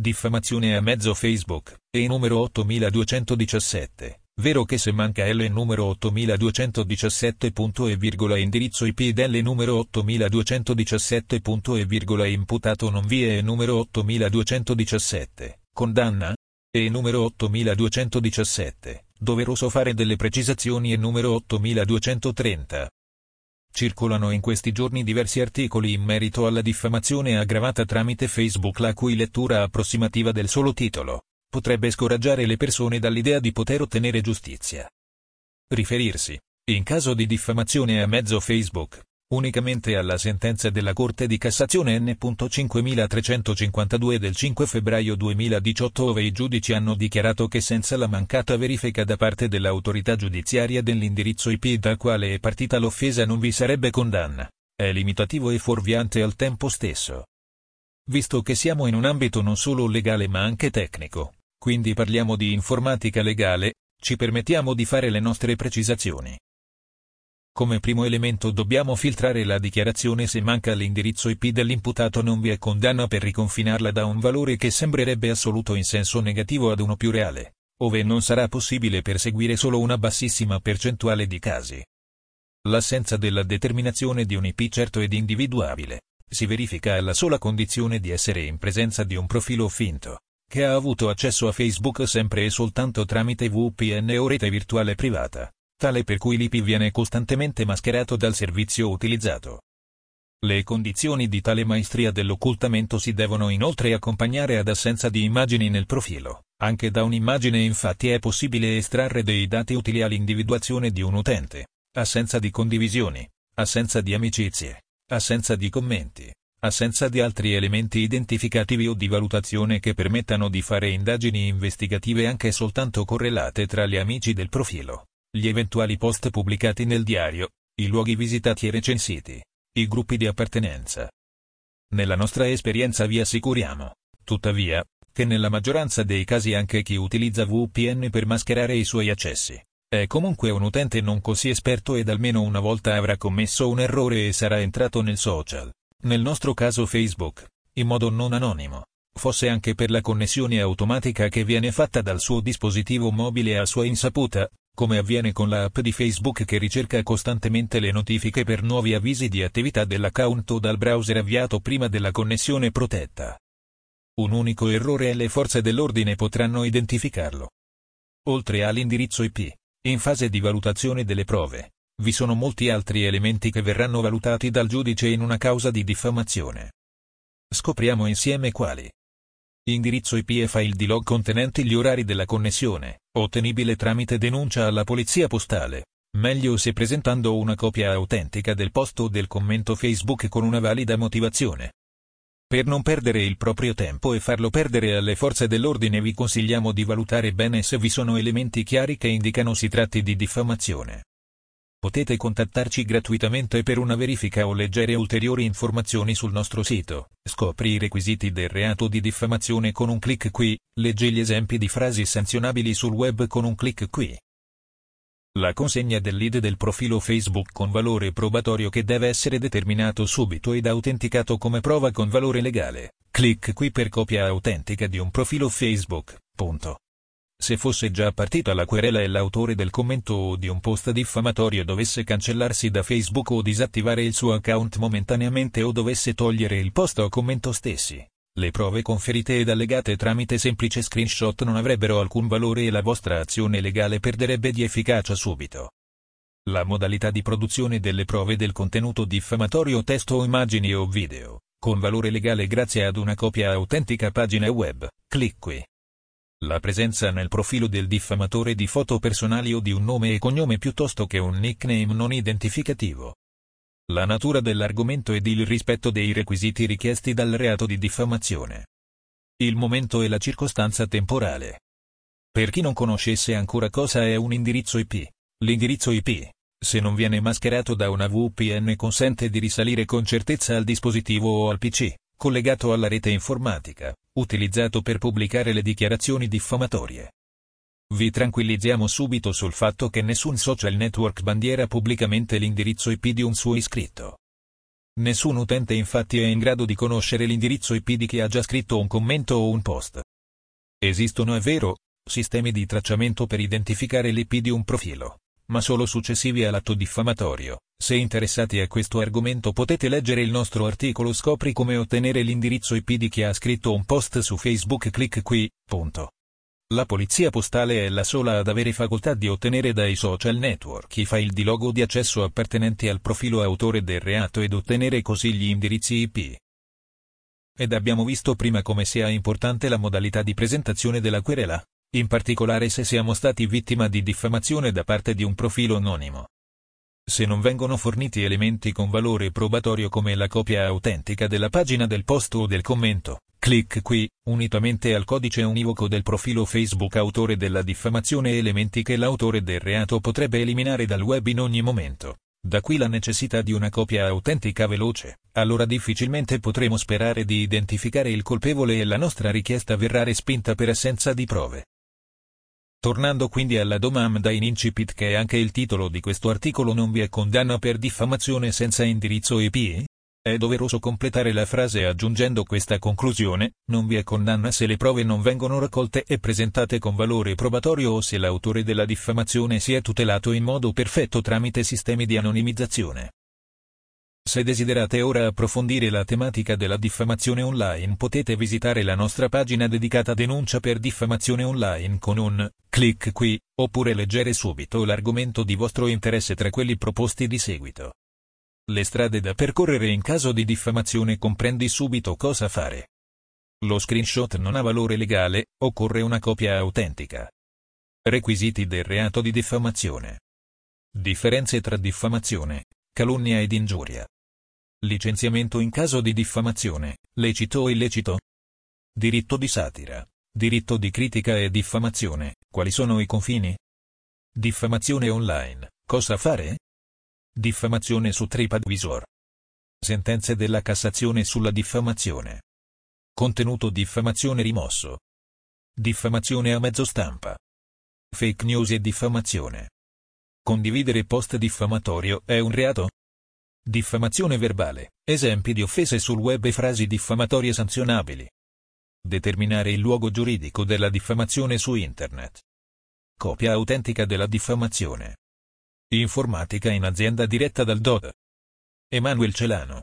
diffamazione a mezzo Facebook, e numero 8217. Vero che se manca L numero 8217. e virgola indirizzo IP ed L numero 8217. e virgola imputato non vi è numero 8217. Condanna? E numero 8217. Doveroso fare delle precisazioni e numero 8230. Circolano in questi giorni diversi articoli in merito alla diffamazione aggravata tramite Facebook la cui lettura approssimativa del solo titolo potrebbe scoraggiare le persone dall'idea di poter ottenere giustizia. Riferirsi, in caso di diffamazione a mezzo Facebook, unicamente alla sentenza della Corte di Cassazione N.5352 del 5 febbraio 2018 ove i giudici hanno dichiarato che senza la mancata verifica da parte dell'autorità giudiziaria dell'indirizzo IP dal quale è partita l'offesa non vi sarebbe condanna, è limitativo e fuorviante al tempo stesso. Visto che siamo in un ambito non solo legale ma anche tecnico, quindi parliamo di informatica legale, ci permettiamo di fare le nostre precisazioni. Come primo elemento dobbiamo filtrare la dichiarazione se manca l'indirizzo IP dell'imputato non vi è condanna per riconfinarla da un valore che sembrerebbe assoluto in senso negativo ad uno più reale, ove non sarà possibile perseguire solo una bassissima percentuale di casi. L'assenza della determinazione di un IP certo ed individuabile si verifica alla sola condizione di essere in presenza di un profilo finto che ha avuto accesso a Facebook sempre e soltanto tramite VPN o rete virtuale privata, tale per cui l'IP viene costantemente mascherato dal servizio utilizzato. Le condizioni di tale maestria dell'occultamento si devono inoltre accompagnare ad assenza di immagini nel profilo. Anche da un'immagine infatti è possibile estrarre dei dati utili all'individuazione di un utente. Assenza di condivisioni. Assenza di amicizie. Assenza di commenti assenza di altri elementi identificativi o di valutazione che permettano di fare indagini investigative anche soltanto correlate tra gli amici del profilo, gli eventuali post pubblicati nel diario, i luoghi visitati e recensiti, i gruppi di appartenenza. Nella nostra esperienza vi assicuriamo, tuttavia, che nella maggioranza dei casi anche chi utilizza VPN per mascherare i suoi accessi è comunque un utente non così esperto ed almeno una volta avrà commesso un errore e sarà entrato nel social nel nostro caso Facebook, in modo non anonimo, fosse anche per la connessione automatica che viene fatta dal suo dispositivo mobile a sua insaputa, come avviene con la app di Facebook che ricerca costantemente le notifiche per nuovi avvisi di attività dell'account o dal browser avviato prima della connessione protetta. Un unico errore e le forze dell'ordine potranno identificarlo. Oltre all'indirizzo IP, in fase di valutazione delle prove, vi sono molti altri elementi che verranno valutati dal giudice in una causa di diffamazione. Scopriamo insieme quali. Indirizzo IP e file di log contenenti gli orari della connessione, ottenibile tramite denuncia alla polizia postale. Meglio se presentando una copia autentica del post o del commento Facebook con una valida motivazione. Per non perdere il proprio tempo e farlo perdere alle forze dell'ordine vi consigliamo di valutare bene se vi sono elementi chiari che indicano si tratti di diffamazione. Potete contattarci gratuitamente per una verifica o leggere ulteriori informazioni sul nostro sito. Scopri i requisiti del reato di diffamazione con un clic qui, leggi gli esempi di frasi sanzionabili sul web con un clic qui. La consegna del lead del profilo Facebook con valore probatorio che deve essere determinato subito ed autenticato come prova con valore legale. Clic qui per copia autentica di un profilo Facebook. Punto. Se fosse già partita la querela e l'autore del commento o di un post diffamatorio dovesse cancellarsi da Facebook o disattivare il suo account momentaneamente o dovesse togliere il post o commento stessi, le prove conferite ed allegate tramite semplice screenshot non avrebbero alcun valore e la vostra azione legale perderebbe di efficacia subito. La modalità di produzione delle prove del contenuto diffamatorio testo o immagini o video, con valore legale grazie ad una copia autentica pagina web, clic qui. La presenza nel profilo del diffamatore di foto personali o di un nome e cognome piuttosto che un nickname non identificativo. La natura dell'argomento ed il rispetto dei requisiti richiesti dal reato di diffamazione. Il momento e la circostanza temporale. Per chi non conoscesse ancora cosa è un indirizzo IP, l'indirizzo IP, se non viene mascherato da una VPN consente di risalire con certezza al dispositivo o al PC, collegato alla rete informatica, utilizzato per pubblicare le dichiarazioni diffamatorie. Vi tranquillizziamo subito sul fatto che nessun social network bandiera pubblicamente l'indirizzo IP di un suo iscritto. Nessun utente infatti è in grado di conoscere l'indirizzo IP di chi ha già scritto un commento o un post. Esistono, è vero, sistemi di tracciamento per identificare l'IP di un profilo, ma solo successivi all'atto diffamatorio. Se interessati a questo argomento potete leggere il nostro articolo Scopri come ottenere l'indirizzo IP di chi ha scritto un post su Facebook. Clic qui. Punto. La polizia postale è la sola ad avere facoltà di ottenere dai social network i file di logo di accesso appartenenti al profilo autore del reato ed ottenere così gli indirizzi IP. Ed abbiamo visto prima come sia importante la modalità di presentazione della querela, in particolare se siamo stati vittima di diffamazione da parte di un profilo anonimo. Se non vengono forniti elementi con valore probatorio come la copia autentica della pagina del post o del commento, clic qui, unitamente al codice univoco del profilo Facebook autore della diffamazione elementi che l'autore del reato potrebbe eliminare dal web in ogni momento. Da qui la necessità di una copia autentica veloce, allora difficilmente potremo sperare di identificare il colpevole e la nostra richiesta verrà respinta per assenza di prove. Tornando quindi alla domanda in incipit che è anche il titolo di questo articolo non vi è condanna per diffamazione senza indirizzo IP? È doveroso completare la frase aggiungendo questa conclusione, non vi è condanna se le prove non vengono raccolte e presentate con valore probatorio o se l'autore della diffamazione si è tutelato in modo perfetto tramite sistemi di anonimizzazione. Se desiderate ora approfondire la tematica della diffamazione online potete visitare la nostra pagina dedicata denuncia per diffamazione online con un clic qui, oppure leggere subito l'argomento di vostro interesse tra quelli proposti di seguito. Le strade da percorrere in caso di diffamazione comprendi subito cosa fare. Lo screenshot non ha valore legale, occorre una copia autentica. Requisiti del reato di diffamazione. Differenze tra diffamazione, calunnia ed ingiuria. Licenziamento in caso di diffamazione, lecito o illecito? Diritto di satira, diritto di critica e diffamazione, quali sono i confini? Diffamazione online, cosa fare? Diffamazione su TripAdvisor. Sentenze della Cassazione sulla diffamazione. Contenuto diffamazione rimosso. Diffamazione a mezzo stampa. Fake news e diffamazione. Condividere post diffamatorio è un reato? Diffamazione verbale, esempi di offese sul web e frasi diffamatorie sanzionabili. Determinare il luogo giuridico della diffamazione su Internet. Copia autentica della diffamazione. Informatica in azienda diretta dal DOD. Emanuel Celano.